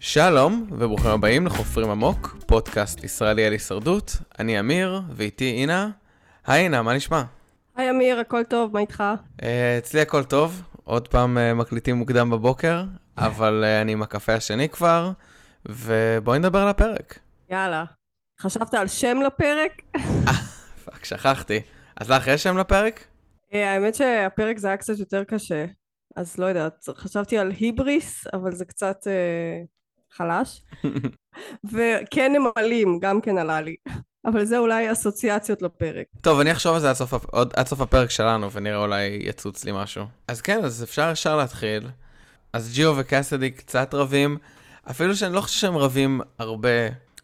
שלום וברוכים הבאים לחופרים עמוק, פודקאסט ישראלי על הישרדות. אני אמיר ואיתי אינה. היי אינה, מה נשמע? היי אמיר, הכל טוב, מה איתך? אה, אצלי הכל טוב, עוד פעם אה, מקליטים מוקדם בבוקר, אבל אה, אני עם הקפה השני כבר, ובואי נדבר על הפרק. יאללה. חשבת על שם לפרק? fuck, שכחתי. אז לך יש שם לפרק? האמת שהפרק זה היה קצת יותר קשה, אז לא יודעת, חשבתי על היבריס, אבל זה קצת חלש. וכן נמלים, גם כן עלה לי. אבל זה אולי אסוציאציות לפרק. טוב, אני אחשוב על זה עד סוף, עוד, עד סוף הפרק שלנו, ונראה אולי יצוץ לי משהו. אז כן, אז אפשר ישר להתחיל. אז ג'יו וקאסדי קצת רבים, אפילו שאני לא חושב שהם רבים הרבה,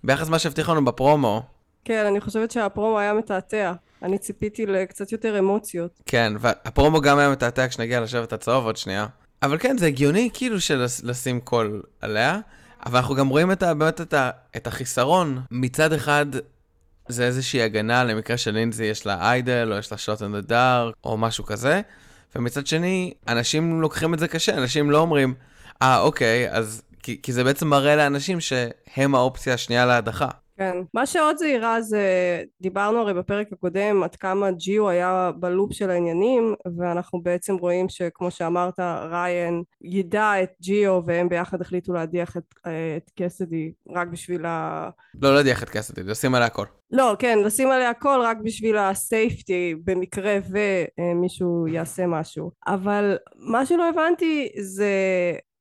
ביחס למה שהבטיח לנו בפרומו. כן, אני חושבת שהפרומו היה מתעתע. אני ציפיתי לקצת יותר אמוציות. כן, והפרומו גם היה מתעתע כשנגיע לשבט הצהוב עוד שנייה. אבל כן, זה הגיוני כאילו של לשים קול עליה. אבל אנחנו גם רואים את ה, באמת את, ה, את החיסרון. מצד אחד, זה איזושהי הגנה למקרה של לינזי יש לה איידל, או יש לה שוט דה דארק, או משהו כזה. ומצד שני, אנשים לוקחים את זה קשה, אנשים לא אומרים, אה, ah, אוקיי, אז... כי, כי זה בעצם מראה לאנשים שהם האופציה השנייה להדחה. כן. מה שעוד זהירה זה, דיברנו הרי בפרק הקודם עד כמה ג'יו היה בלופ של העניינים, ואנחנו בעצם רואים שכמו שאמרת, ריין ידע את ג'יו, והם ביחד החליטו להדיח את, את קסדי רק בשביל ה... לא להדיח את קסדי, לשים עליה הכל. לא, כן, לשים עליה הכל רק בשביל הסייפטי, במקרה ומישהו יעשה משהו. אבל מה שלא הבנתי זה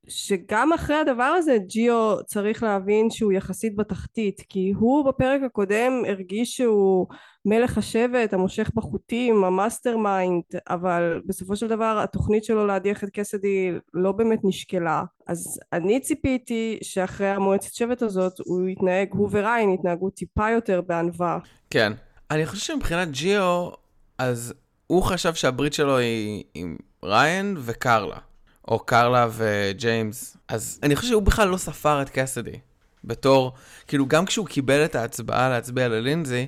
שגם אחרי הדבר הזה ג'יו צריך להבין שהוא יחסית בתחתית כי הוא בפרק הקודם הרגיש שהוא מלך השבט המושך בחוטים ה mastermind אבל בסופו של דבר התוכנית שלו להדיח את קסדי לא באמת נשקלה. אז אני ציפיתי שאחרי המועצת שבט הזאת הוא יתנהג הוא וריין יתנהגו טיפה יותר בענווה. כן. אני חושב שמבחינת ג'יו אז הוא חשב שהברית שלו היא עם ריין וקרלה או קרלה וג'יימס, אז אני חושב שהוא בכלל לא ספר את קסדי. בתור, כאילו, גם כשהוא קיבל את ההצבעה להצביע ללינזי,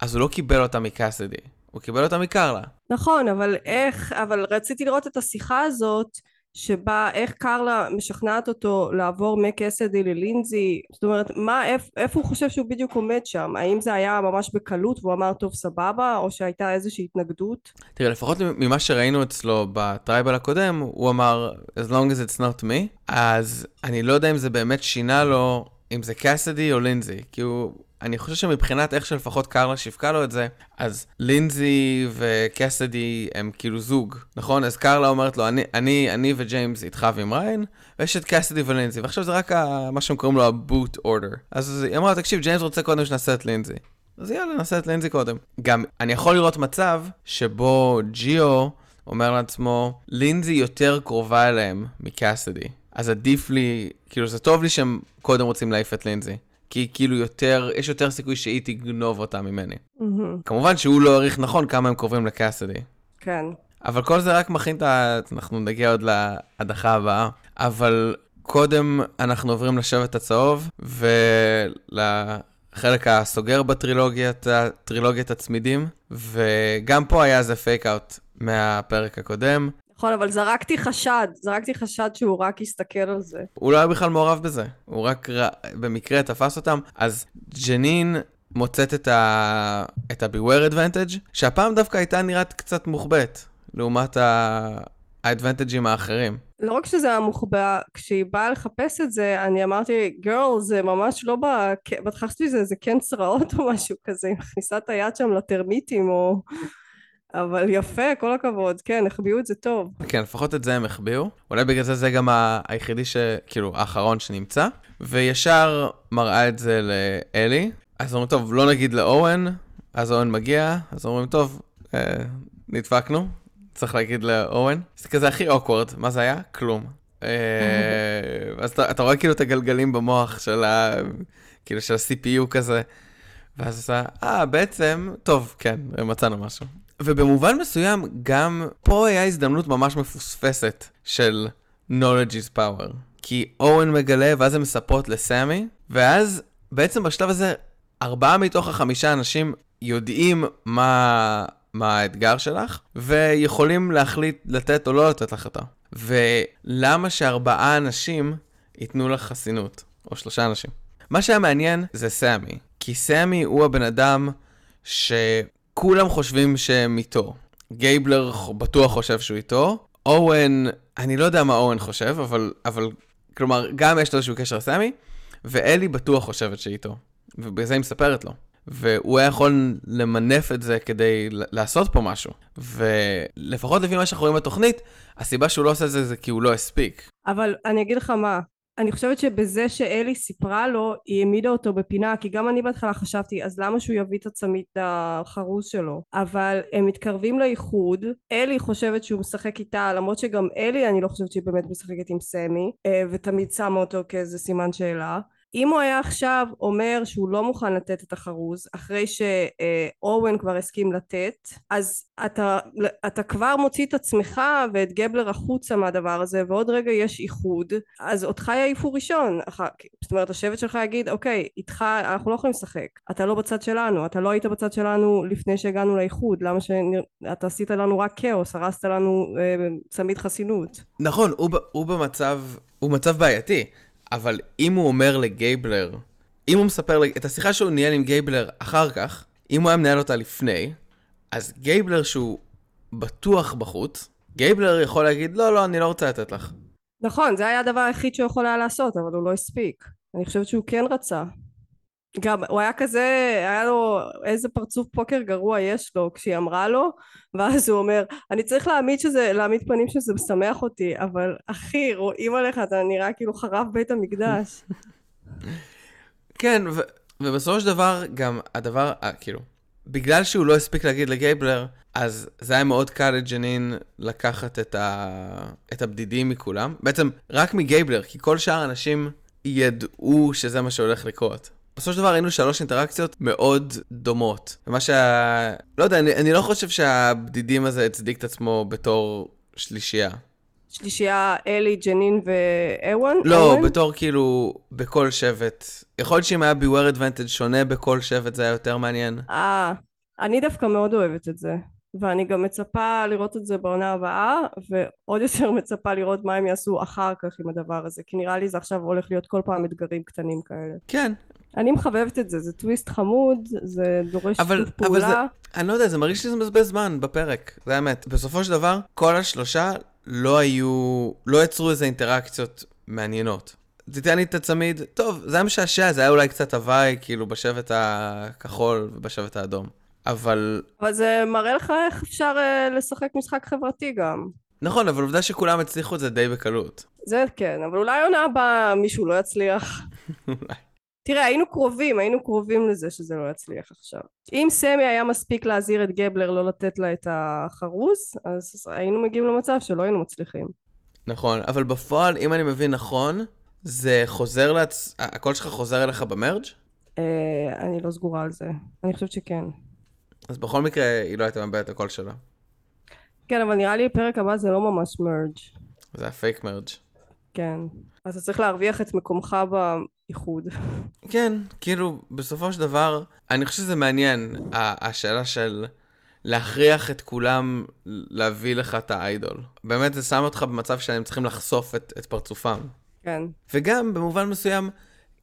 אז הוא לא קיבל אותה מקסדי, הוא קיבל אותה מקרלה. נכון, אבל איך, אבל רציתי לראות את השיחה הזאת, שבה איך קרלה משכנעת אותו לעבור מקסדי ללינזי, זאת אומרת, מה, איפה, איפה הוא חושב שהוא בדיוק עומד שם? האם זה היה ממש בקלות והוא אמר טוב סבבה, או שהייתה איזושהי התנגדות? תראה, לפחות ממה שראינו אצלו ב tribal הקודם, הוא אמר, as long as it's not me, אז אני לא יודע אם זה באמת שינה לו, אם זה קסדי או לינזי, כי הוא... אני חושב שמבחינת איך שלפחות קרלה שיווקה לו את זה, אז לינזי וקסדי הם כאילו זוג, נכון? אז קרלה אומרת לו, אני, אני, אני וג'יימס איתך ועם ריין, ויש את קסדי ולינזי, ועכשיו זה רק ה, מה שהם קוראים לו ה boot order. אז היא אמרה, תקשיב, ג'יימס רוצה קודם שנעשה את לינזי. אז יאללה, נעשה את לינזי קודם. גם, אני יכול לראות מצב שבו ג'יו אומר לעצמו, לינזי יותר קרובה אליהם מקסדי. אז עדיף לי, כאילו זה טוב לי שהם קודם רוצים להעיף את לינזי. כי כאילו יותר, יש יותר סיכוי שהיא תגנוב אותה ממני. Mm-hmm. כמובן שהוא לא העריך נכון כמה הם קרובים לקאסדי. כן. אבל כל זה רק מכין את ה... אנחנו נגיע עוד להדחה הבאה. אבל קודם אנחנו עוברים לשבט הצהוב, ולחלק הסוגר בטרילוגיית טרילוגיית הצמידים, וגם פה היה איזה פייק אאוט מהפרק הקודם. נכון, אבל זרקתי חשד, זרקתי חשד שהוא רק הסתכל על זה. הוא לא היה בכלל מעורב בזה, הוא רק ר... במקרה תפס אותם. אז ג'נין מוצאת את ה... את ה-Beware Advantage, שהפעם דווקא הייתה נראית קצת מוחבאת, לעומת ה-Advantageים האחרים. לא רק שזה היה מוחבא, כשהיא באה לחפש את זה, אני אמרתי, גרל, זה ממש לא ב... בהתחלה חשבתי שזה זה כן צרעות או משהו כזה, היא מכניסה את היד שם לטרמיטים או... אבל יפה, כל הכבוד, כן, החביאו את זה טוב. כן, לפחות את זה הם החביאו. אולי בגלל זה זה גם היחידי ש... כאילו, האחרון שנמצא. וישר מראה את זה לאלי. אז אומרים, טוב, לא נגיד לאורן, אז אורן מגיע, אז אומרים, טוב, אה, נדפקנו, צריך להגיד לאורן. זה כזה הכי אוקוורד, מה זה היה? כלום. אה, אז אתה, אתה רואה כאילו את הגלגלים במוח של ה... כאילו של ה-CPU כזה. ואז אתה, אה, בעצם, טוב, כן, מצאנו משהו. ובמובן מסוים, גם פה היה הזדמנות ממש מפוספסת של knowledge is power. כי אורן מגלה, ואז הן מספרות לסמי, ואז בעצם בשלב הזה, ארבעה מתוך החמישה אנשים יודעים מה מה האתגר שלך, ויכולים להחליט לתת או לא לתת לך אותו. ולמה שארבעה אנשים ייתנו לך חסינות, או שלושה אנשים? מה שהיה מעניין זה סמי, כי סמי הוא הבן אדם שכולם חושבים שהם איתו. גייבלר בטוח חושב שהוא איתו, אורן, אני לא יודע מה אורן חושב, אבל, אבל כלומר, גם יש לו איזשהו קשר לסמי, ואלי בטוח חושבת שאיתו, ובגלל זה היא מספרת לו. והוא היה יכול למנף את זה כדי לעשות פה משהו. ולפחות לפי מה שאנחנו רואים בתוכנית, הסיבה שהוא לא עושה את זה זה כי הוא לא הספיק. אבל אני אגיד לך מה, אני חושבת שבזה שאלי סיפרה לו, היא העמידה אותו בפינה, כי גם אני בהתחלה חשבתי, אז למה שהוא יביא את הצמית החרוז שלו? אבל הם מתקרבים לאיחוד, אלי חושבת שהוא משחק איתה, למרות שגם אלי אני לא חושבת שהיא באמת משחקת עם סמי, אה, ותמיד שמה אותו כאיזה סימן שאלה. אם הוא היה עכשיו אומר שהוא לא מוכן לתת את החרוז אחרי שאורן כבר הסכים לתת אז אתה, אתה כבר מוציא את עצמך ואת גבלר החוצה מהדבר הזה ועוד רגע יש איחוד אז אותך יעיפו ראשון. זאת אומרת השבט שלך יגיד אוקיי איתך אנחנו לא יכולים לשחק. אתה לא בצד שלנו אתה לא היית בצד שלנו לפני שהגענו לאיחוד למה שאתה עשית לנו רק כאוס הרסת לנו אה, צמיד חסינות? נכון הוא, הוא במצב הוא מצב בעייתי אבל אם הוא אומר לגייבלר, אם הוא מספר את השיחה שהוא ניהל עם גייבלר אחר כך, אם הוא היה מנהל אותה לפני, אז גייבלר שהוא בטוח בחוץ, גייבלר יכול להגיד, לא, לא, אני לא רוצה לתת לך. נכון, זה היה הדבר היחיד שהוא יכול היה לעשות, אבל הוא לא הספיק. אני חושבת שהוא כן רצה. גם הוא היה כזה, היה לו איזה פרצוף פוקר גרוע יש לו כשהיא אמרה לו ואז הוא אומר אני צריך להעמיד שזה, להעמיד פנים שזה משמח אותי אבל אחי רואים עליך אתה נראה כאילו חרב בית המקדש. כן ו- ובסופו של דבר גם הדבר אה, כאילו בגלל שהוא לא הספיק להגיד לגייבלר אז זה היה מאוד קל לג'נין לקחת את, ה... את הבדידים מכולם. בעצם רק מגייבלר כי כל שאר האנשים ידעו שזה מה שהולך לקרות בסופו של דבר ראינו שלוש אינטראקציות מאוד דומות. ומה שה... לא יודע, אני, אני לא חושב שהבדידים הזה הצדיק את עצמו בתור שלישייה. שלישייה אלי, ג'נין ואוון? לא, אוון? בתור כאילו, בכל שבט. יכול להיות שאם היה ביוור אדוונטג' שונה בכל שבט זה היה יותר מעניין. אה, אני דווקא מאוד אוהבת את זה. ואני גם מצפה לראות את זה בעונה הבאה ועוד יותר מצפה לראות מה הם יעשו אחר כך עם הדבר הזה כי נראה לי זה עכשיו הולך להיות כל פעם אתגרים קטנים כאלה. כן, אני מחבבת את זה, זה טוויסט חמוד, זה דורש שיתוף פעולה. אבל זה, אני לא יודע, זה מרגיש לי שזה מבזבז זמן בפרק, זה האמת. בסופו של דבר, כל השלושה לא היו, לא יצרו איזה אינטראקציות מעניינות. תיתן לי את הצמיד, טוב, זה היה משעשע, זה היה אולי קצת הוואי, כאילו, בשבט הכחול ובשבט האדום. אבל... אבל זה מראה לך איך אפשר uh, לשחק משחק חברתי גם. נכון, אבל עובדה שכולם הצליחו את זה די בקלות. זה כן, אבל אולי עונה הבאה מישהו לא יצליח. אולי. תראה היינו קרובים היינו קרובים לזה שזה לא יצליח עכשיו. אם סמי היה מספיק להזהיר את גבלר לא לתת לה את החרוז אז היינו מגיעים למצב שלא היינו מצליחים. נכון אבל בפועל אם אני מבין נכון זה חוזר לעצ... הקול שלך חוזר אליך במרג'? אה, אני לא סגורה על זה. אני חושבת שכן. אז בכל מקרה היא לא הייתה מבלת את הקול שלה. כן אבל נראה לי הפרק הבא זה לא ממש מרג' זה הפייק מרג' כן. אז אתה צריך להרוויח את מקומך באיחוד. כן, כאילו, בסופו של דבר, אני חושב שזה מעניין, השאלה של להכריח את כולם להביא לך את האיידול. באמת זה שם אותך במצב שהם צריכים לחשוף את, את פרצופם. כן. וגם, במובן מסוים,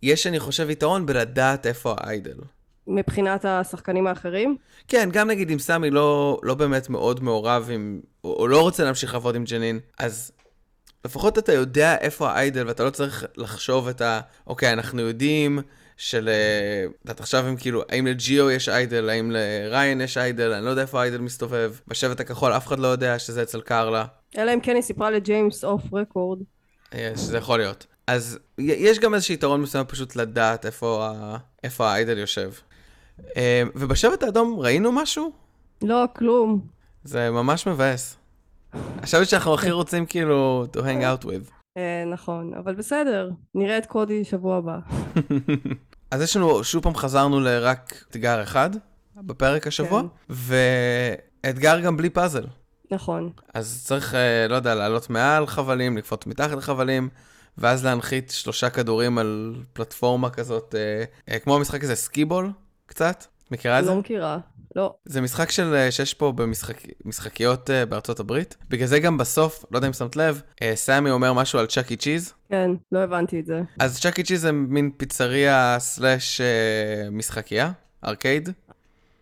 יש, אני חושב, יתרון בלדעת איפה האיידול. מבחינת השחקנים האחרים? כן, גם נגיד אם סמי לא, לא באמת מאוד מעורב עם, או, או לא רוצה להמשיך לעבוד עם ג'נין, אז לפחות אתה יודע איפה האיידל, ואתה לא צריך לחשוב את ה... אוקיי, אנחנו יודעים של... אה, את עכשיו הם כאילו, האם לג'יו יש idol, האם לריין יש idol, אני לא יודע איפה ה idol מסתובב. בשבט הכחול אף אחד לא יודע שזה אצל קרלה. אלא אם כן היא סיפרה לג'יימס off record. שזה יכול להיות. אז יש גם איזשהו יתרון מסוים פשוט לדעת איפה, ה... איפה ה idol יושב. אה, ובשבט האדום ראינו משהו? לא, כלום. זה ממש מבאס. חשבתי שאנחנו הכי רוצים כאילו to hang out with. אה, נכון, אבל בסדר, נראה את קודי שבוע הבא. אז יש לנו, שוב פעם חזרנו לרק אתגר אחד בפרק השבוע, כן. ואתגר גם בלי פאזל. נכון. אז צריך, אה, לא יודע, לעלות מעל חבלים, לקפוץ מתחת לחבלים, ואז להנחית שלושה כדורים על פלטפורמה כזאת, אה, כמו המשחק הזה, סקיבול, קצת? מכירה את זה? לא מכירה. לא. זה משחק של, אה, שיש פה במשחקיות אה, בארצות הברית. בגלל זה גם בסוף, לא יודע אם שמת לב, אה, סמי אומר משהו על Chuck E. Cheese. כן, לא הבנתי את זה. אז Chuck E. Cheese זה מין פיצריה slash משחקייה, ארקייד.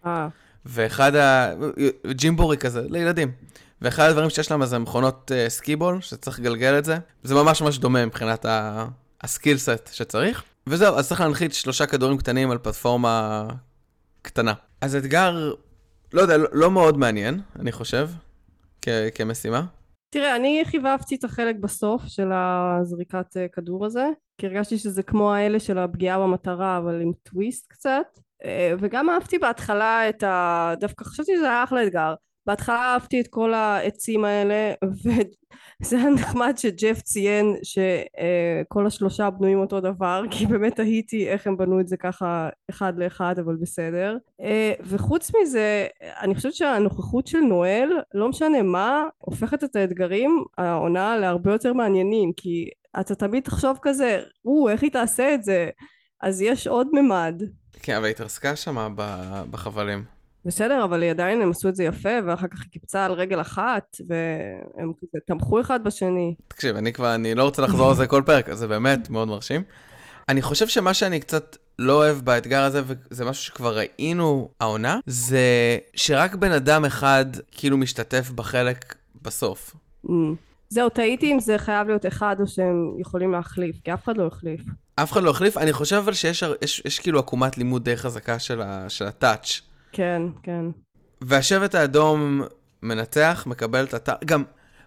אה. ואחד ה... ג'ימבורי כזה, לילדים. ואחד הדברים שיש להם זה מכונות אה, skee-ball, שצריך לגלגל את זה. זה ממש ממש דומה מבחינת ה... ה skill set שצריך. וזהו, אז צריך להנחית שלושה כדורים קטנים על פלטפורמה קטנה. אז אתגר, לא יודע, לא, לא מאוד מעניין, אני חושב, כ- כמשימה. תראה, אני חיבבתי את החלק בסוף של הזריקת אה, כדור הזה, כי הרגשתי שזה כמו האלה של הפגיעה במטרה, אבל עם טוויסט קצת. אה, וגם אהבתי בהתחלה את ה... דווקא חשבתי שזה היה אחלה אתגר. בהתחלה אהבתי את כל העצים האלה וזה היה נחמד שג'ף ציין שכל השלושה בנויים אותו דבר כי באמת תהיתי איך הם בנו את זה ככה אחד לאחד אבל בסדר. וחוץ מזה אני חושבת שהנוכחות של נואל לא משנה מה הופכת את האתגרים העונה להרבה יותר מעניינים כי אתה תמיד תחשוב כזה או איך היא תעשה את זה? אז יש עוד ממד. כן אבל היא התרסקה שמה בחבלים בסדר, אבל עדיין הם עשו את זה יפה, ואחר כך היא קיפצה על רגל אחת, והם תמכו אחד בשני. תקשיב, אני כבר, אני לא רוצה לחזור על זה כל פרק, זה באמת מאוד מרשים. אני חושב שמה שאני קצת לא אוהב באתגר הזה, וזה משהו שכבר ראינו העונה, זה שרק בן אדם אחד כאילו משתתף בחלק בסוף. Mm. זהו, טעיתי אם זה חייב להיות אחד או שהם יכולים להחליף, כי אף אחד לא החליף. אף אחד לא החליף? אני חושב אבל שיש יש, יש כאילו עקומת לימוד די חזקה של, ה, של הטאץ'. כן, כן. והשבט האדום מנצח, מקבל את הטארפ. גם,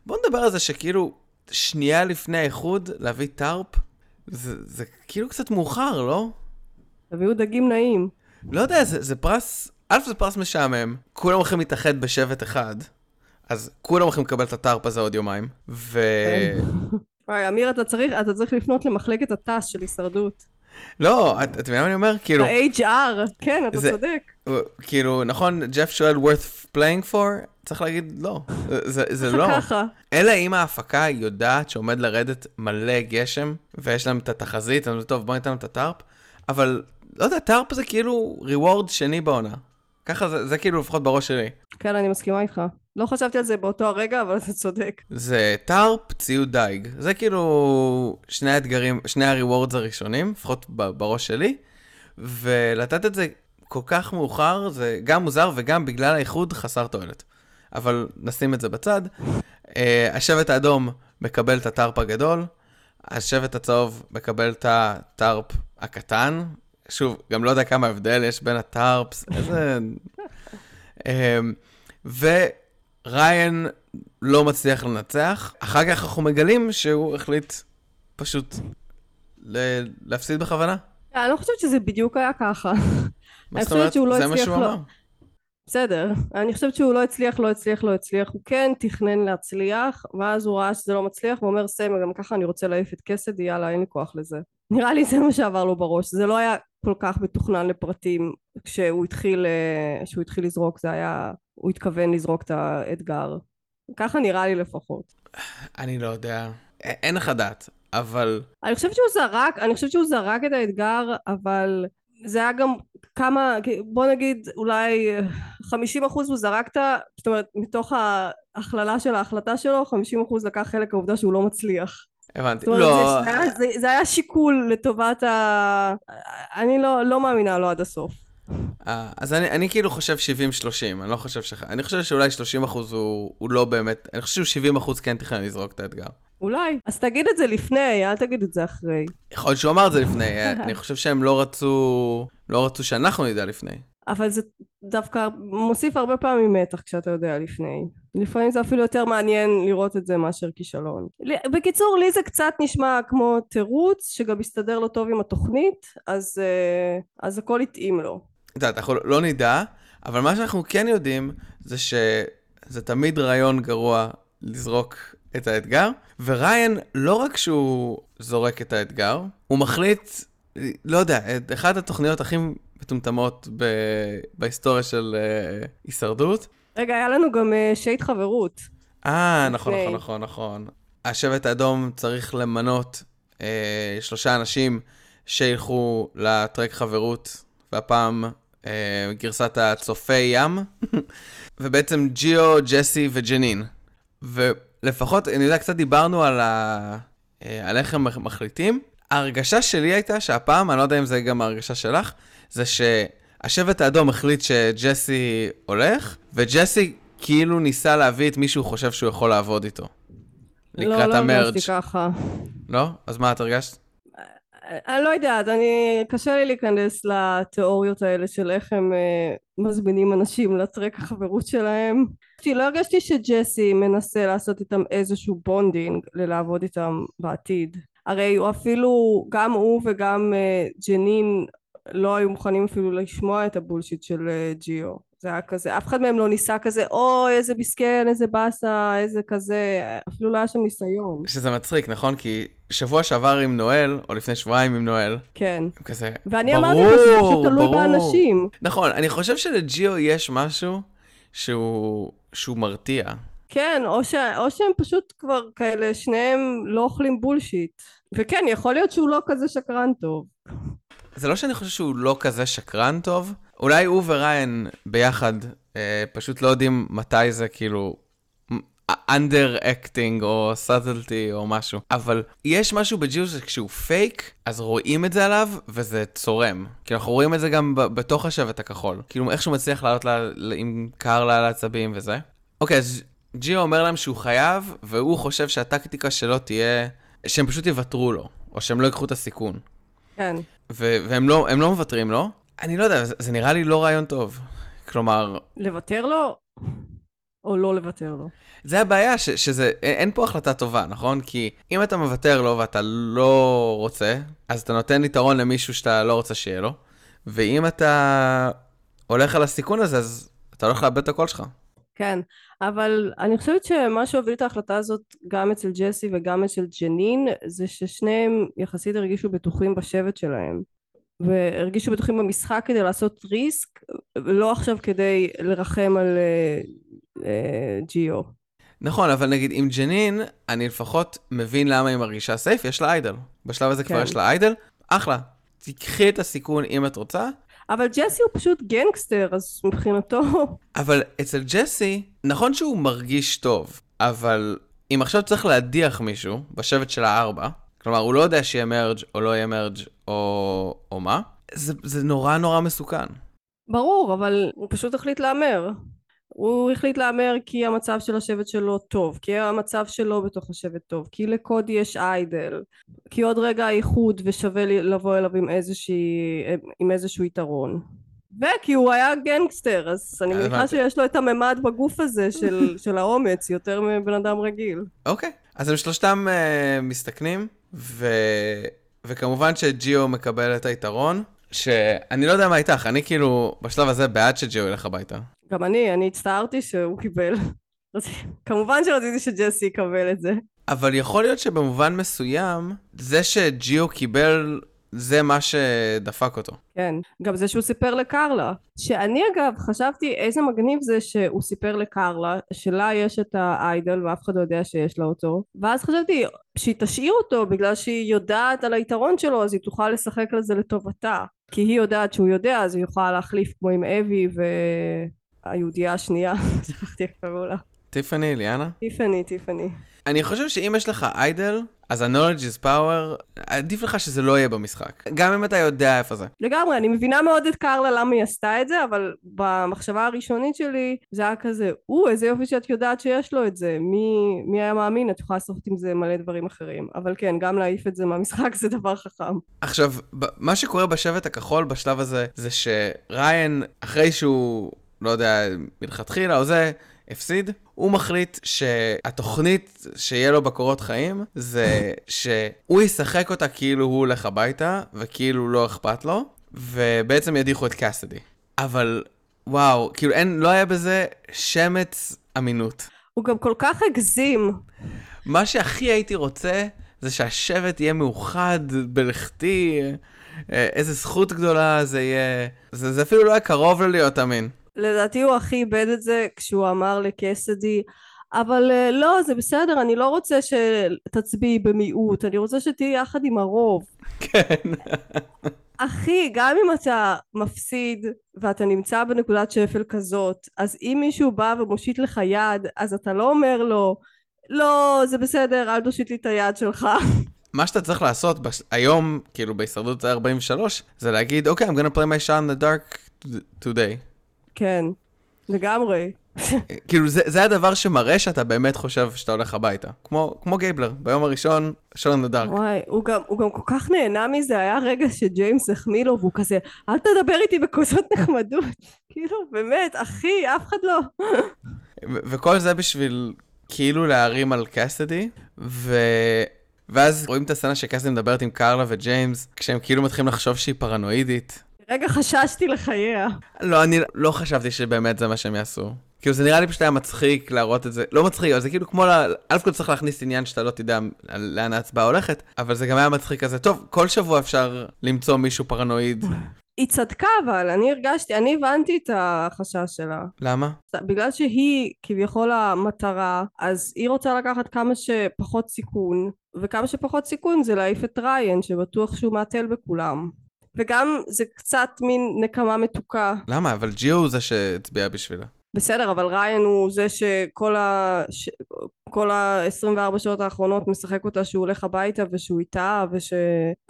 בוא נדבר על זה שכאילו, שנייה לפני האיחוד, להביא טארפ, זה, זה כאילו קצת מאוחר, לא? תביאו דגים נעים. לא יודע, זה, זה פרס, א' זה פרס משעמם, כולם הולכים להתאחד בשבט אחד, אז כולם הולכים לקבל את הטארפ הזה עוד יומיים, ו... כן. וואי, אמיר, אתה צריך, אתה צריך לפנות למחלקת הטס של הישרדות. לא, את מבינה מה אני אומר? כאילו... ה-HR, כן, אתה צודק. כאילו, נכון, ג'ף שואל worth playing for? צריך להגיד לא. זה, זה לא. ככה. אלא אם ההפקה יודעת שעומד לרדת מלא גשם, ויש להם את התחזית, אז טוב, בוא ניתן להם את הטארפ, אבל, לא יודע, טארפ זה כאילו reward שני בעונה. ככה זה, זה כאילו לפחות בראש שלי. כן, אני מסכימה איתך. לא חשבתי על זה באותו הרגע, אבל אתה צודק. זה טארפ, ציוד דייג. זה כאילו שני האתגרים, שני הריוורדס הראשונים, לפחות בראש שלי. ולתת את זה כל כך מאוחר, זה גם מוזר וגם בגלל האיחוד חסר תועלת. אבל נשים את זה בצד. Uh, השבט האדום מקבל את הטארפ הגדול, השבט הצהוב מקבל את הטארפ הקטן. שוב, גם לא יודע כמה הבדל יש בין הטארפס, איזה... uh, וריין לא מצליח לנצח. אחר כך אנחנו מגלים שהוא החליט פשוט להפסיד בכוונה. אני לא חושבת שזה בדיוק היה ככה. מה זאת אומרת? לא זה מה שהוא אמר. בסדר, אני חושבת שהוא לא הצליח, לא הצליח, לא הצליח, הוא כן תכנן להצליח, ואז הוא ראה שזה לא מצליח, והוא אומר סמי, גם ככה אני רוצה להעיף את קסדי, יאללה, אין לי כוח לזה. נראה לי זה מה שעבר לו בראש, זה לא היה כל כך מתוכנן לפרטים כשהוא התחיל, אה, כשהוא התחיל לזרוק, זה היה, הוא התכוון לזרוק את האתגר. ככה נראה לי לפחות. אני לא יודע, אין לך דעת, אבל... אני חושבת שהוא זרק, אני חושבת שהוא זרק את האתגר, אבל זה היה גם כמה, בוא נגיד אולי 50 אחוז הוא זרקת, זאת אומרת מתוך ההכללה של ההחלטה שלו, 50 אחוז לקח חלק העובדה שהוא לא מצליח. הבנתי, לא... זה, זה, זה, זה היה שיקול לטובת ה... אני לא, לא מאמינה לו עד הסוף. אה, אז אני, אני כאילו חושב 70-30, אני לא חושב ש... אני חושב שאולי 30 אחוז הוא, הוא לא באמת, אני חושב ש 70 אחוז כן תכנן לזרוק את האתגר. אולי. אז תגיד את זה לפני, אל תגיד את זה אחרי. יכול להיות שהוא אמר את זה לפני, אני חושב שהם לא רצו, לא רצו שאנחנו נדע לפני. אבל זה דווקא מוסיף הרבה פעמים מתח כשאתה יודע לפני. לפעמים זה אפילו יותר מעניין לראות את זה מאשר כישלון. בקיצור, לי זה קצת נשמע כמו תירוץ, שגם מסתדר לו טוב עם התוכנית, אז, אה, אז הכל התאים לו. את יודעת, אנחנו לא נדע, אבל מה שאנחנו כן יודעים, זה שזה תמיד רעיון גרוע לזרוק את האתגר, וריין, לא רק שהוא זורק את האתגר, הוא מחליט, לא יודע, את אחת התוכניות הכי מטומטמות ב- בהיסטוריה של uh, הישרדות. רגע, היה לנו גם uh, שייט חברות. אה, נכון, נכון, נכון, נכון. השבט האדום צריך למנות uh, שלושה אנשים שילכו לטרק חברות, והפעם גרסת הצופי ים, ובעצם ג'יו, ג'סי וג'נין. ולפחות, אני יודע, קצת דיברנו על, ה... אה, על איך הם מחליטים. ההרגשה שלי הייתה שהפעם, אני לא יודע אם זה גם ההרגשה שלך, זה שהשבט האדום החליט שג'סי הולך, וג'סי כאילו ניסה להביא את מי שהוא חושב שהוא יכול לעבוד איתו. לקראת לא, לא הרגשתי ככה. לא? אז מה את הרגשת? אני לא יודעת, אני, קשה לי להיכנס לתיאוריות האלה של איך הם אה, מזמינים אנשים לטרק החברות שלהם. לא הרגשתי שג'סי מנסה לעשות איתם איזשהו bonding ללעבוד איתם בעתיד. הרי הוא אפילו, גם הוא וגם אה, ג'נין לא היו מוכנים אפילו לשמוע את ה bullshit של אה, ג'יו. זה היה כזה, אף אחד מהם לא ניסה כזה, אוי, איזה מסכן, איזה באסה, איזה כזה, אפילו לא היה שם ניסיון. שזה מצחיק, נכון? כי שבוע שעבר עם נואל, או לפני שבועיים עם נואל, כן. כזה, ואני ברור, אמרתי לך שזה תלוי באנשים. נכון, אני חושב שלג'יו יש משהו שהוא, שהוא מרתיע. כן, או, ש... או שהם פשוט כבר כאלה, שניהם לא אוכלים בולשיט. וכן, יכול להיות שהוא לא כזה שקרן טוב. זה לא שאני חושב שהוא לא כזה שקרן טוב, אולי הוא וריין ביחד אה, פשוט לא יודעים מתי זה כאילו under acting או subtlety או משהו, אבל יש משהו בג'יו שכשהוא פייק, אז רואים את זה עליו וזה צורם. כאילו אנחנו רואים את זה גם בתוך השבט הכחול. כאילו איך שהוא מצליח לעלות לה, עם קרלה על העצבים וזה. אוקיי, אז ג'יו אומר להם שהוא חייב, והוא חושב שהטקטיקה שלו תהיה שהם פשוט יוותרו לו, או שהם לא ייקחו את הסיכון. כן. והם לא, לא מוותרים לו. אני לא יודע, זה, זה נראה לי לא רעיון טוב. כלומר... לוותר לו? או לא לוותר לו? זה הבעיה, ש, שזה, אין פה החלטה טובה, נכון? כי אם אתה מוותר לו ואתה לא רוצה, אז אתה נותן יתרון למישהו שאתה לא רוצה שיהיה לו, ואם אתה הולך על הסיכון הזה, אז אתה הולך לאבד את הקול שלך. כן, אבל אני חושבת שמה שהוביל את ההחלטה הזאת גם אצל ג'סי וגם אצל ג'נין זה ששניהם יחסית הרגישו בטוחים בשבט שלהם והרגישו בטוחים במשחק כדי לעשות ריסק ולא עכשיו כדי לרחם על uh, uh, ג'יו. נכון, אבל נגיד עם ג'נין, אני לפחות מבין למה היא מרגישה סייף, יש לה איידל. בשלב הזה כן. כבר יש לה איידל, אחלה. תיקחי את הסיכון אם את רוצה, אבל ג'סי הוא פשוט גנגסטר, אז מבחינתו... אבל אצל ג'סי, נכון שהוא מרגיש טוב, אבל אם עכשיו צריך להדיח מישהו בשבט של הארבע, כלומר, הוא לא יודע שיהיה מרג' או לא יהיה מרג' או, או מה, זה, זה נורא נורא מסוכן. ברור, אבל הוא פשוט החליט להמר. הוא החליט להמר כי המצב של השבט שלו טוב, כי המצב שלו בתוך השבט טוב, כי לקודי יש איידל, כי עוד רגע האיחוד ושווה לבוא אליו עם, איזושהי, עם איזשהו יתרון. וכי הוא היה גנגסטר, אז אני מניחה שיש לו את הממד בגוף הזה של, של האומץ, יותר מבן אדם רגיל. אוקיי, okay. אז הם שלושתם uh, מסתכנים, ו... וכמובן שג'יו מקבל את היתרון, שאני לא יודע מה איתך, אני כאילו בשלב הזה בעד שג'יו ילך הביתה. גם אני, אני הצטערתי שהוא קיבל. כמובן שרציתי שג'סי יקבל את זה. אבל יכול להיות שבמובן מסוים, זה שג'יו קיבל, זה מה שדפק אותו. כן, גם זה שהוא סיפר לקרלה. שאני אגב חשבתי איזה מגניב זה שהוא סיפר לקרלה, שלה יש את האיידל ואף אחד לא יודע שיש לה אותו. ואז חשבתי שהיא תשאיר אותו בגלל שהיא יודעת על היתרון שלו, אז היא תוכל לשחק על זה לטובתה. כי היא יודעת שהוא יודע, אז היא יכולה להחליף כמו עם אבי ו... היהודייה השנייה, שכחתי איך קראו לה. טיפני, ליאנה? טיפני, טיפני. אני חושב שאם יש לך איידל, אז ה-knowledge is power, עדיף לך שזה לא יהיה במשחק. גם אם אתה יודע איפה זה. לגמרי, אני מבינה מאוד את קרלה למה היא עשתה את זה, אבל במחשבה הראשונית שלי, זה היה כזה, או, איזה יופי שאת יודעת שיש לו את זה. מי, מי היה מאמין? את יכולה לעשות עם זה מלא דברים אחרים. אבל כן, גם להעיף את זה מהמשחק זה דבר חכם. עכשיו, מה שקורה בשבט הכחול בשלב הזה, זה שריין, אחרי שהוא... לא יודע, מלכתחילה או זה, הפסיד. הוא מחליט שהתוכנית שיהיה לו בקורות חיים זה שהוא ישחק אותה כאילו הוא הולך הביתה וכאילו לא אכפת לו, ובעצם ידיחו את קאסדי. אבל וואו, כאילו אין, לא היה בזה שמץ אמינות. הוא גם כל כך הגזים. מה שהכי הייתי רוצה זה שהשבט יהיה מאוחד בלכתי, אה, איזה זכות גדולה זה יהיה. זה, זה אפילו לא היה קרוב ללהיות אמין. לדעתי הוא הכי איבד את זה כשהוא אמר לקסדי, אבל אה, לא, זה בסדר, אני לא רוצה שתצביעי במיעוט, אני רוצה שתהיי יחד עם הרוב. כן. אחי, גם אם אתה מפסיד ואתה נמצא בנקודת שפל כזאת, אז אם מישהו בא ומושיט לך יד, אז אתה לא אומר לו, לא, זה בסדר, אל תושיט לי את היד שלך. מה שאתה צריך לעשות בש... היום, כאילו בהישרדות 43, זה להגיד, אוקיי, okay, I'm gonna play my shot in the dark today. כן, לגמרי. כאילו זה, זה הדבר שמראה שאתה באמת חושב שאתה הולך הביתה. כמו, כמו גייבלר, ביום הראשון, the dark. וואי, הוא גם, הוא גם כל כך נהנה מזה, היה רגע שג'יימס החמיא לו והוא כזה, אל תדבר איתי בכוסות נחמדות. כאילו, באמת, אחי, אף אחד לא. וכל זה בשביל כאילו להרים על קאסדי, ו... ואז רואים את הסצנה שקאסדי מדברת עם קרלה וג'יימס, כשהם כאילו מתחילים לחשוב שהיא פרנואידית. רגע חששתי לחייה. לא, אני לא חשבתי שבאמת זה מה שהם יעשו. כאילו זה נראה לי פשוט היה מצחיק להראות את זה, לא מצחיק, אבל זה כאילו כמו, ל... א' כל צריך להכניס עניין שאתה לא תדע לאן ההצבעה הולכת, אבל זה גם היה מצחיק כזה, טוב, כל שבוע אפשר למצוא מישהו פרנואיד. היא צדקה אבל, אני הרגשתי, אני הבנתי את החשש שלה. למה? בגלל שהיא כביכול המטרה, אז היא רוצה לקחת כמה שפחות סיכון, וכמה שפחות סיכון זה להעיף את ריין, שבטוח שהוא מעטל בכולם. וגם זה קצת מין נקמה מתוקה. למה? אבל ג'יו הוא זה שהצביע בשבילה. בסדר, אבל ריין הוא זה שכל ה... ש... כל ה-24 שעות האחרונות משחק אותה שהוא הולך הביתה ושהוא איתה,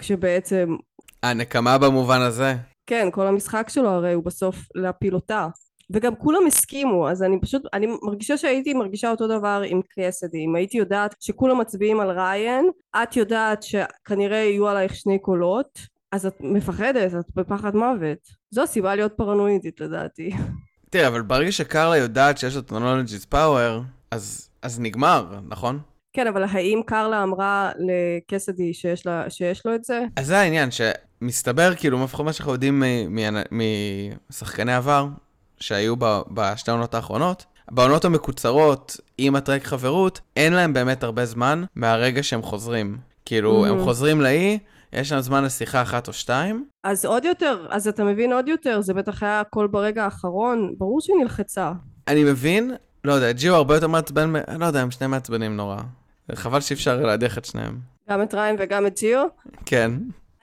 ושבעצם... הנקמה במובן הזה? כן, כל המשחק שלו הרי הוא בסוף להפיל אותה. וגם כולם הסכימו, אז אני פשוט, אני מרגישה שהייתי מרגישה אותו דבר עם קייסדי. אם הייתי יודעת שכולם מצביעים על ריין, את יודעת שכנראה יהיו עלייך שני קולות, אז את מפחדת, את בפחד מוות. זו הסיבה להיות פרנואידית לדעתי. תראה, אבל ברגע שקרלה יודעת שיש את knowledge power, אז, אז נגמר, נכון? כן, אבל האם קרלה אמרה לקסדי שיש, לה, שיש לו את זה? אז זה העניין, שמסתבר, כאילו, לפחות מה שאנחנו יודעים משחקני עבר, שהיו בשתי העונות האחרונות, בעונות המקוצרות, עם הטרק חברות, אין להם באמת הרבה זמן מהרגע שהם חוזרים. כאילו, mm-hmm. הם חוזרים לאי, יש להם זמן לשיחה אחת או שתיים. אז עוד יותר, אז אתה מבין עוד יותר, זה בטח היה הכל ברגע האחרון, ברור שהיא נלחצה. אני מבין, לא יודע, ג'יו הרבה יותר מעצבן, לא יודע, הם שני מעצבנים נורא. חבל שאי אפשר להדיח את שניהם. גם את ריין וגם את ג'יו? כן.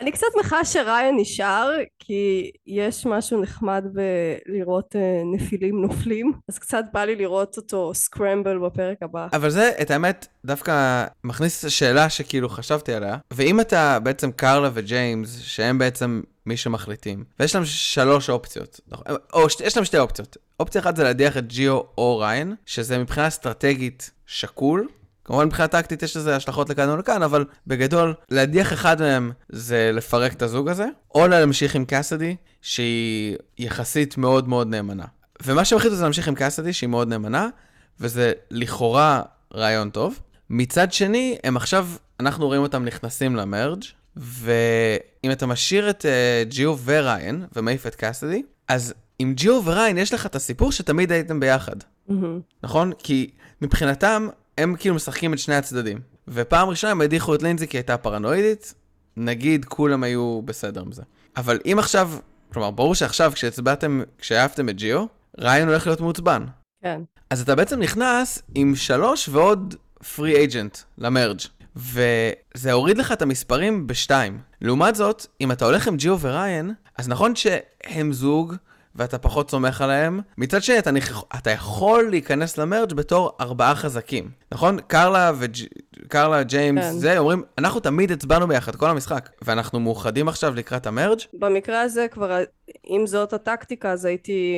אני קצת שמחה שריין נשאר, כי יש משהו נחמד בלראות אה, נפילים נופלים, אז קצת בא לי לראות אותו סקרמבל בפרק הבא. אבל זה, את האמת, דווקא מכניס את השאלה שכאילו חשבתי עליה, ואם אתה בעצם קרלה וג'יימס, שהם בעצם מי שמחליטים, ויש להם שלוש אופציות, נכון? או יש להם שתי אופציות. אופציה אחת זה להדיח את ג'יו או ריין, שזה מבחינה אסטרטגית שקול, כמובן מבחינה טקטית יש לזה השלכות לכאן או לכאן, אבל בגדול, להדיח אחד מהם זה לפרק את הזוג הזה, או להמשיך עם קאסדי, שהיא יחסית מאוד מאוד נאמנה. ומה שהם החליטו זה להמשיך עם קאסדי, שהיא מאוד נאמנה, וזה לכאורה רעיון טוב. מצד שני, הם עכשיו, אנחנו רואים אותם נכנסים למרג', ואם אתה משאיר את uh, ג'יו וריין ומעיף את קאסדי, אז עם ג'יו וריין יש לך את הסיפור שתמיד הייתם ביחד. Mm-hmm. נכון? כי מבחינתם, הם כאילו משחקים את שני הצדדים. ופעם ראשונה הם הדיחו את לינזי כי הייתה פרנואידית, נגיד כולם היו בסדר עם זה. אבל אם עכשיו, כלומר, ברור שעכשיו כשהצבעתם, כשאהבתם את ג'יו, ריין הולך להיות מעוצבן. כן. אז אתה בעצם נכנס עם שלוש ועוד פרי אייג'נט למרג'. וזה הוריד לך את המספרים בשתיים. לעומת זאת, אם אתה הולך עם ג'יו וריין, אז נכון שהם זוג, ואתה פחות סומך עליהם. מצד שני, אתה, נכ... אתה יכול להיכנס למרג' בתור ארבעה חזקים, נכון? קרלה, וג'... קרלה ג'יימס, כן. זה, אומרים, אנחנו תמיד הצבענו ביחד כל המשחק, ואנחנו מאוחדים עכשיו לקראת המרג'? במקרה הזה כבר, אם זאת הטקטיקה, אז הייתי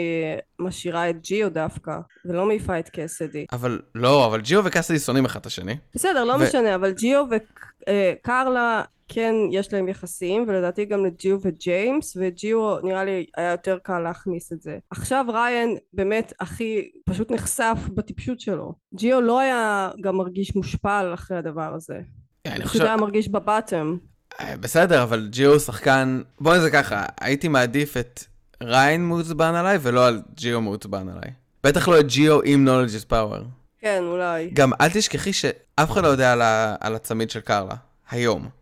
משאירה את ג'יו דווקא, ולא מעיפה את קסדי. אבל לא, אבל ג'יו וקסדי שונאים אחד את השני. בסדר, לא ו... משנה, אבל ג'יו וקרלה... כן יש להם יחסים ולדעתי גם לג'יו וג'יימס וג'יו נראה לי היה יותר קל להכניס את זה. עכשיו ריין באמת הכי פשוט נחשף בטיפשות שלו. ג'יו לא היה גם מרגיש מושפל אחרי הדבר הזה. אני חושב... היה מרגיש בבטם. אה, בסדר אבל ג'יו שחקן בוא נזה ככה הייתי מעדיף את ריין מעוצבן עליי ולא על ג'יו מעוצבן עליי. בטח לא את ג'יו עם knowledge is power. כן אולי. גם אל תשכחי שאף אחד לא יודע על, ה... על הצמיד של קרלה היום.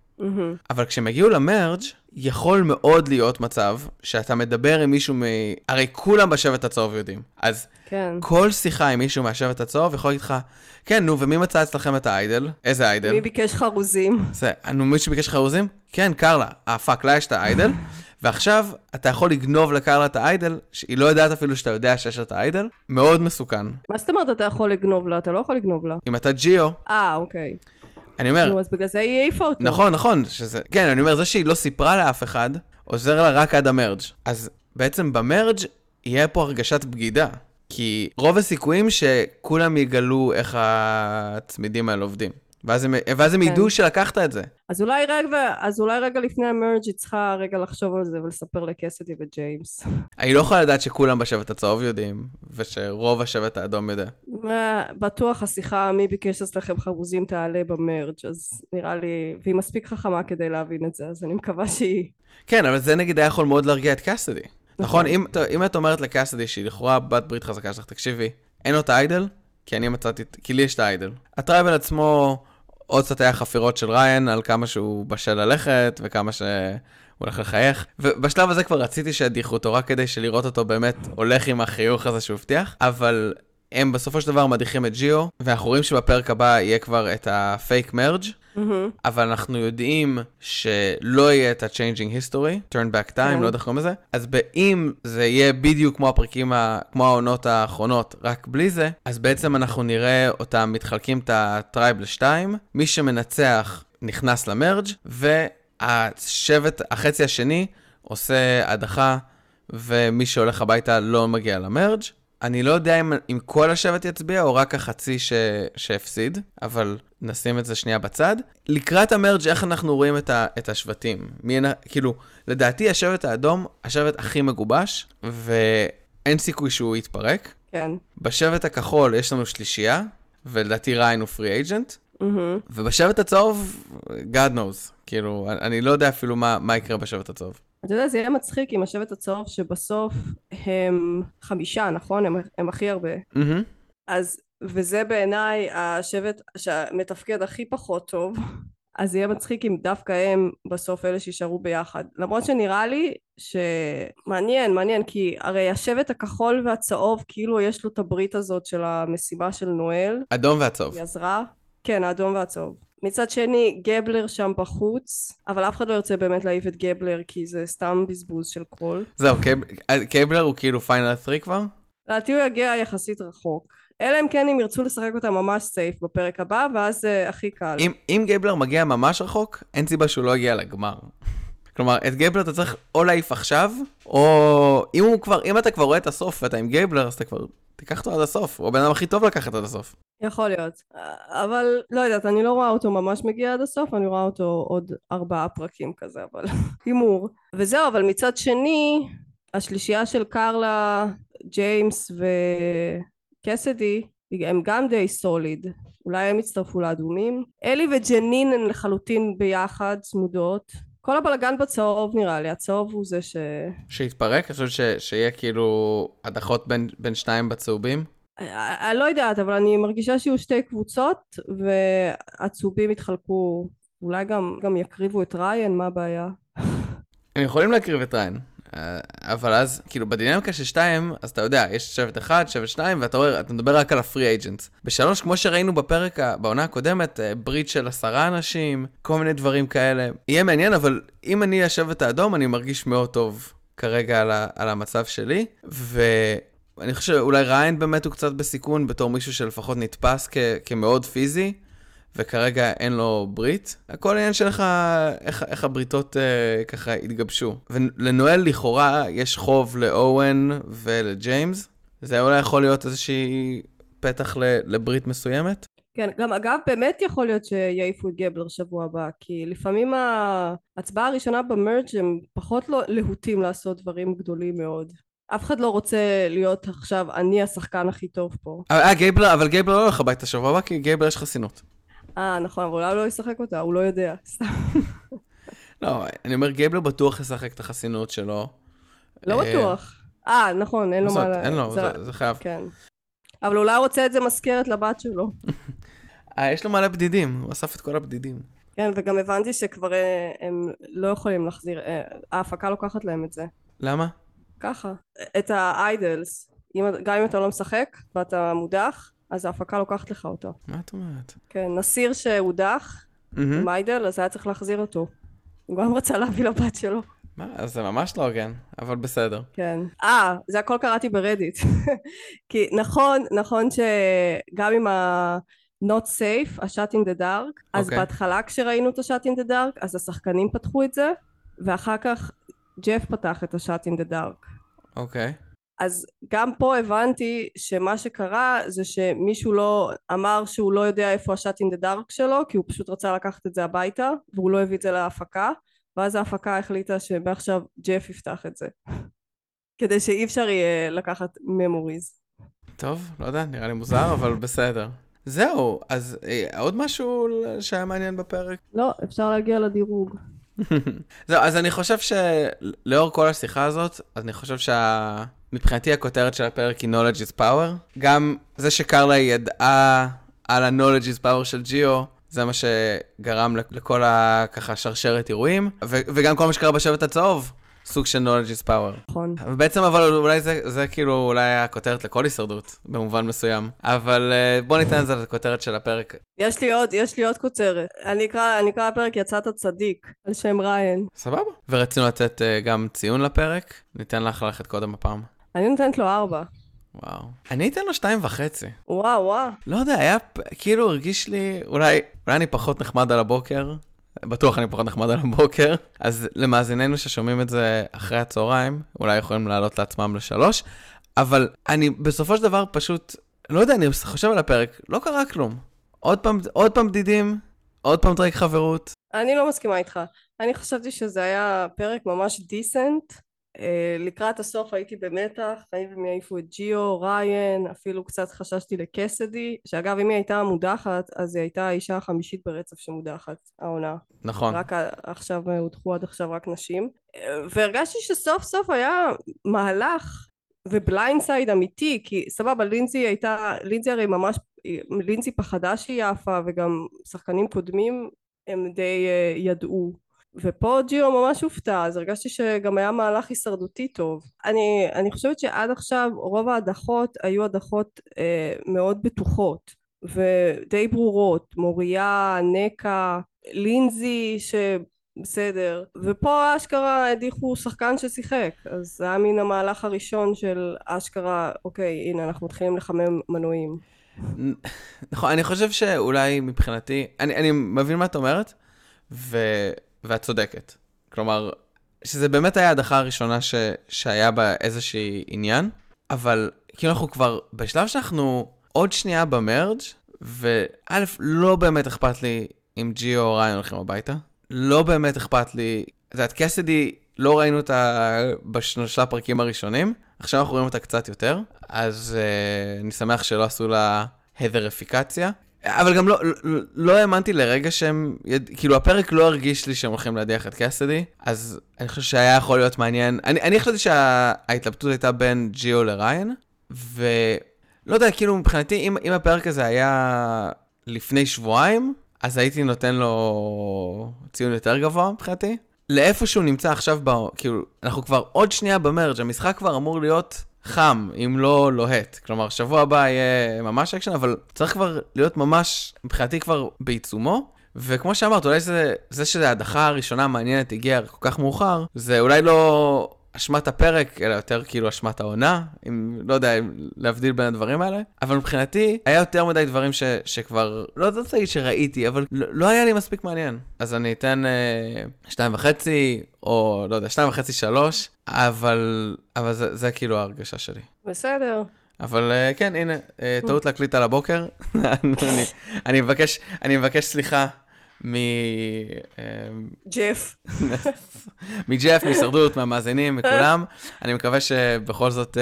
אבל כשהם הגיעו למרג', יכול מאוד להיות מצב שאתה מדבר עם מישהו מ... הרי כולם בשבט הצהוב יודעים. אז כן. כל שיחה עם מישהו מהשבט הצהוב יכול להגיד לך, כן, נו, ומי מצא אצלכם את ה idol? איזה idol? מי ביקש חרוזים? זה, נו, מישהו ביקש חרוזים? כן, קרלה. אה, fuck, לה יש את ה idol. ועכשיו אתה יכול לגנוב לקרלה את ה idol, שהיא לא יודעת אפילו שאתה יודע שיש לה את ה idol. מאוד מסוכן. מה זאת אומרת אתה יכול לגנוב לה? אתה לא יכול לגנוב לה. אם אתה ג'יו, אה, אוקיי. אני אומר, נו, אז בגלל זה היא העיפה אותו. נכון, נכון, שזה, כן, אני אומר, זה שהיא לא סיפרה לאף אחד, עוזר לה רק עד ה merge. אז בעצם ב merge יהיה פה הרגשת בגידה. כי רוב הסיכויים שכולם יגלו איך הצמידים האלה עובדים. ואז הם, ואז הם כן. ידעו שלקחת את זה. אז אולי רגע, אז אולי רגע לפני המרג' היא צריכה רגע לחשוב על זה ולספר לקסדי וג'יימס. אני לא יכולה לדעת שכולם בשבט הצהוב יודעים, ושרוב השבט האדום יודע. בטוח השיחה מי ביקש אצלכם חרוזים תעלה במרג' אז נראה לי, והיא מספיק חכמה כדי להבין את זה, אז אני מקווה שהיא... כן, אבל זה נגיד היה יכול מאוד להרגיע את קאסדי. נכון? אם, טוב, אם את אומרת לקאסדי שהיא לכאורה בת ברית חזקה שלך, תקשיבי, אין לו את ה idol? כי אני מצאתי, כי לי יש את ה idol. ה tribal עצמו, עוד קצת היה חפירות של ריין על כמה שהוא בשל ללכת, וכמה שהוא הולך לחייך. ובשלב הזה כבר רציתי שידיחו אותו, רק כדי שלראות אותו באמת הולך עם החיוך הזה שהוא הבטיח. אבל הם בסופו של דבר מדיחים את ג'יו, ואנחנו רואים שבפרק הבא יהיה כבר את ה fake merge. מהמם. אבל אנחנו יודעים שלא יהיה את ה-changing history, turn back time, כן. לא יודע איך קוראים לזה, אז אם זה יהיה בדיוק כמו הפרקים, ה- כמו העונות האחרונות, רק בלי זה, אז בעצם אנחנו נראה אותם מתחלקים את ה tribe לשתיים, מי שמנצח נכנס ל merge, והשבט, החצי השני, עושה הדחה, ומי שהולך הביתה לא מגיע ל merge. אני לא יודע אם, אם כל השבט יצביע או רק החצי ש, שהפסיד, אבל נשים את זה שנייה בצד. לקראת המרג' איך אנחנו רואים את, ה, את השבטים? מי, כאילו, לדעתי השבט האדום, השבט הכי מגובש, ואין סיכוי שהוא יתפרק. כן. בשבט הכחול יש לנו שלישייה, ולדעתי ריין הוא פרי אייג'נט. ובשבט הצהוב, God knows. כאילו, אני- אני לא יודע אפילו מה, מה יקרה בשבט הצהוב. אתה יודע, זה יהיה מצחיק עם השבט הצהוב שבסוף הם חמישה, נכון? הם, הם הכי הרבה. מהמם. אז, וזה בעיניי השבט שמתפקד הכי פחות טוב. אז יהיה מצחיק אם דווקא הם בסוף אלה שישארו ביחד. למרות שנראה לי שמעניין, מעניין, כי הרי השבט הכחול והצהוב, כאילו יש לו את הברית הזאת של המסיבה של נואל, אדום והצהוב. היא עזרה. כן, האדום והצהוב. מצד שני, גבלר שם בחוץ, אבל אף אחד לא ירצה באמת להעיף את גבלר, כי זה סתם בזבוז של קול. זהו, גייב- גייבלר הוא כאילו final 3 כבר? לדעתי הוא יגיע יחסית רחוק. אלא אם כן הם ירצו לשחק אותה ממש safe בפרק הבא, ואז זה הכי קל. אם, אם גייבלר מגיע ממש רחוק, אין סיבה שהוא לא יגיע לגמר. כלומר, את גייבלר אתה צריך או להעיף עכשיו, או אם כבר, אם אתה כבר רואה את הסוף ואתה עם גייבלר, אז אתה כבר, תיקח אותו עד הסוף. הוא הבן אדם הכי טוב לקחת עד הסוף. יכול להיות. אבל לא יודעת, אני לא רואה אותו ממש מגיע עד הסוף, אני רואה אותו עוד ארבעה פרקים כזה, אבל הימור. וזהו, אבל מצד שני, השלישייה של קרלה, ג'יימס וקסדי, הם גם די סוליד. אולי הם יצטרפו לאדומים. אלי וג'נין הן לחלוטין ביחד, צמודות. כל הבלגן בצהוב נראה לי, הצהוב הוא זה ש... שיתפרק, אני חושב ש- שיהיה כאילו הדחות בין, בין שניים בצהובים. אני אני לא יודעת, אבל אני מרגישה שיהיו שתי קבוצות, והצהובים יתחלקו, אולי גם, גם יקריבו את ריין, מה הבעיה? הם יכולים להקריב את ריין. אה, אבל אז, כאילו, בדינמיקה של שתיים, אז אתה יודע, יש שבט אחד, שבט שניים, ואתה רואה, אתה מדבר רק על הפרי אייג'נטס. בשלוש, כמו שראינו בפרק, בעונה הקודמת, אה, ברית של עשרה אנשים, כל מיני דברים כאלה. יהיה מעניין, אבל אם אני השבט האדום, אני מרגיש מאוד טוב כרגע על, ה- על המצב שלי, ואני חושב שאולי ריין באמת הוא קצת בסיכון, בתור מישהו שלפחות נתפס כ- כמאוד פיזי. וכרגע אין לו ברית. הכל עניין שלך, איך, איך הבריתות אה, ככה התגבשו. ולנואל לכאורה יש חוב לאורן ולג'יימס. זה אולי יכול להיות איזושהי פתח לברית מסוימת? כן, גם אגב, באמת יכול להיות שיעיפו את גבלר שבוע הבא, כי לפעמים ההצבעה הראשונה במרג' הם פחות לא להוטים לעשות דברים גדולים מאוד. אף אחד לא רוצה להיות עכשיו אני השחקן הכי טוב פה. אבל, אה, גייבלר, אבל גייבלר לא הולך הביתה שבוע הבא, כי גייבלר יש חסינות. אה, נכון, אבל אולי הוא לא ישחק אותה, הוא לא יודע. סתם. לא, אני אומר, גייבלר בטוח ישחק את החסינות שלו. לא אה, בטוח. אה, נכון, אין לו מה... אין לו, זה- חייב. כן. אבל אולי הוא רוצה את זה מזכרת לבת שלו. אה, יש לו מלא בדידים, הוא אסף את כל הבדידים. כן, וגם הבנתי שכבר אה, הם לא יכולים להחזיר, ההפקה לוקחת להם את זה. למה? ככה. את האיידלס. גם אם אתה לא משחק ואתה מודח, אז ההפקה לוקחת לך אותו. מה את אומרת? כן, נסיר שהודח איידל, אז היה צריך להחזיר אותו. הוא גם רצה להביא לבת שלו. מה? אז זה ממש לא הוגן, אבל בסדר. כן. אה, זה הכל קראתי ברדיט. כי נכון, נכון שגם עם ה... not safe, ה-shot in the dark, אז אוקיי. בהתחלה כשראינו את ה-shot in the dark, אז השחקנים פתחו את זה, ואחר כך ג'ף פתח את ה-shot in the dark. אוקיי. אז גם פה הבנתי שמה שקרה זה שמישהו לא אמר שהוא לא יודע איפה השאט אין דה דארק שלו כי הוא פשוט רצה לקחת את זה הביתה והוא לא הביא את זה להפקה ואז ההפקה החליטה שמעכשיו ג'ף יפתח את זה כדי שאי אפשר יהיה לקחת ממוריז טוב, לא יודע, נראה לי מוזר, אבל בסדר. זהו, אז אה, עוד משהו שהיה מעניין בפרק? לא אפשר להגיע לדירוג זהו, אז אני חושב שלאור כל השיחה הזאת, אז אני חושב שמבחינתי הכותרת של הפרק היא knowledge is power. גם זה שקרלה ידעה על ה-knowledge is power של ג'יו, זה מה שגרם לכ- לכל ה... ככה שרשרת אירועים, ו- וגם כל מה שקרה בשבט הצהוב, סוג של knowledge is power. נכון ובעצם אבל אולי זה, זה כאילו אולי הכותרת לכל הישרדות, במובן מסוים. אבל אה, בוא ניתן את זה לכותרת של הפרק. יש לי עוד יש לי עוד כותרת אני אקרא אני אקרא לפרק יצאת צדיק על שם ריין סבבה. ורצינו לתת אה, גם ציון לפרק, ניתן לך ללכת קודם הפעם. אני נותנת לו ארבע וואו. אני אתן לו שתיים וחצי. וואו וואו לא יודע, היה כאילו הרגיש לי, אולי, אולי אני פחות נחמד על הבוקר, בטוח אני פחות נחמד על הבוקר, אז למאזיננו ששומעים את זה אחרי הצהריים, אולי יכולים לעלות לעצמם לשלוש, אבל אני בסופו של דבר פשוט, לא יודע, אני חושב על הפרק, לא קרה כלום. עוד פעם, עוד פעם בדידים, עוד פעם טרייק חברות. אני לא מסכימה איתך. אני חשבתי שזה היה פרק ממש decent. אה, לקראת הסוף הייתי במתח, האם הם יעיפו את ג'יו, ריין, אפילו קצת חששתי לקסדי, שאגב אם היא הייתה מודחת, אז היא הייתה האישה החמישית ברצף שמודחת, העונה. נכון. רק עכשיו אה, הודחו עד עכשיו רק נשים. אה, והרגשתי שסוף סוף היה מהלך ו blindside אמיתי, כי סבבה, לינזי הייתה, לינזי הרי ממש, לינזי פחדה שהיא עפה, וגם שחקנים קודמים הם די ידעו. ופה ג'יו ממש הופתע, אז הרגשתי שגם היה מהלך הישרדותי טוב. אני, אני חושבת שעד עכשיו רוב ההדחות היו הדחות אה, מאוד בטוחות ודי ברורות, מוריה, נקה, לינזי שבסדר, ופה אשכרה הדיחו שחקן ששיחק, אז זה היה מן המהלך הראשון של אשכרה, אוקיי, הנה אנחנו מתחילים לחמם מנועים. נכון, אני חושב שאולי מבחינתי, אני, אני מבין מה את אומרת, ו, ואת צודקת. כלומר, שזה באמת היה ההדחה הראשונה ש, שהיה בה איזושהי עניין, אבל כאילו אנחנו כבר בשלב שאנחנו עוד שנייה במרג', וא', לא באמת אכפת לי אם ג'יו או ריין הולכים הביתה. לא באמת אכפת לי, את יודעת, קסדי, לא ראינו אותה בשלושה הפרקים הראשונים, עכשיו אנחנו רואים אותה קצת יותר, אז uh, אני שמח שלא עשו לה הדריפיקציה. אבל גם לא, לא, לא האמנתי לרגע שהם, יד... כאילו הפרק לא הרגיש לי שהם הולכים להדיח את קסדי, אז אני חושב שהיה יכול להיות מעניין. אני, אני חשבתי שההתלבטות הייתה בין ג'יו לריין, ולא יודע, כאילו מבחינתי, אם, אם הפרק הזה היה לפני שבועיים, אז הייתי נותן לו ציון יותר גבוה מבחינתי. לאיפה שהוא נמצא עכשיו, ב... כאילו, אנחנו כבר עוד שנייה ב merge, המשחק כבר אמור להיות חם, אם לא לוהט. כלומר, שבוע הבא יהיה ממש אקשן, אבל צריך כבר להיות ממש, מבחינתי כבר בעיצומו. וכמו שאמרת, אולי זה, זה שההדחה הראשונה המעניינת הגיעה כל כך מאוחר, זה אולי לא אשמת הפרק, אלא יותר כאילו אשמת העונה, אם, לא יודע, אם להבדיל בין הדברים האלה. אבל מבחינתי, היה יותר מדי דברים ש, שכבר, לא רוצה להגיד שראיתי, אבל לא, לא היה לי מספיק מעניין. אז אני אתן אה, שתיים וחצי, או לא יודע, שתיים וחצי, שלוש, אבל, אבל זה, זה כאילו ההרגשה שלי. בסדר. אבל אה, כן, הנה, אה, טעות להקליט על הבוקר. אני, אני, מבקש, אני מבקש סליחה מ... אה, ג'ף. מג'ף, מהישרדות, מהמאזינים, מכולם. אני מקווה שבכל זאת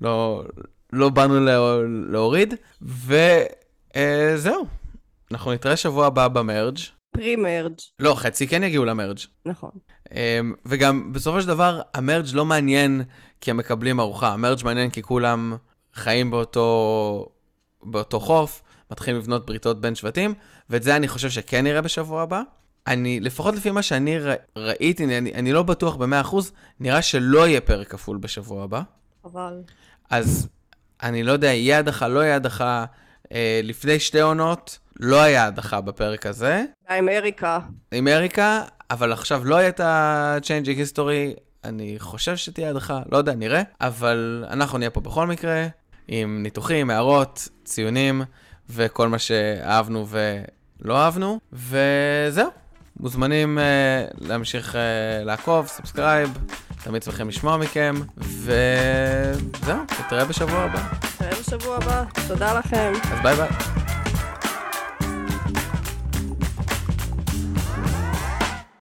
לא, לא באנו לה, להוריד. וזהו, אנחנו נתראה שבוע הבא במרג'. פרי מרג'. לא, חצי כן יגיעו למרג'. נכון. אמ, וגם בסופו של דבר, המרג' לא מעניין כי הם מקבלים ארוחה, המרג' מעניין כי כולם חיים באותו, באותו חוף, מתחילים לבנות בריתות בין שבטים, ואת זה אני חושב שכן נראה בשבוע הבא. אני, לפחות לפי מה שאני ר, ראיתי, אני, אני לא בטוח ב-100%, נראה שלא יהיה פרק כפול בשבוע הבא. אבל... אז אני לא יודע, יהיה הדחה, לא יהיה הדחה. אה, לפני שתי עונות לא היה הדחה בפרק הזה. עם אריקה. עם אריקה, אבל עכשיו לא היה את ה-Changing History, אני חושב שתהיה הדחה, לא יודע, נראה. אבל אנחנו נהיה פה בכל מקרה, עם ניתוחים, הערות, ציונים, וכל מה שאהבנו ולא אהבנו, וזהו. מוזמנים אה, להמשיך אה, לעקוב, subscribe, תמיד שמחים לשמוע מכם, וזהו, נתראה בשבוע הבא. נתראה בשבוע הבא, תודה לכם. אז ביי ביי.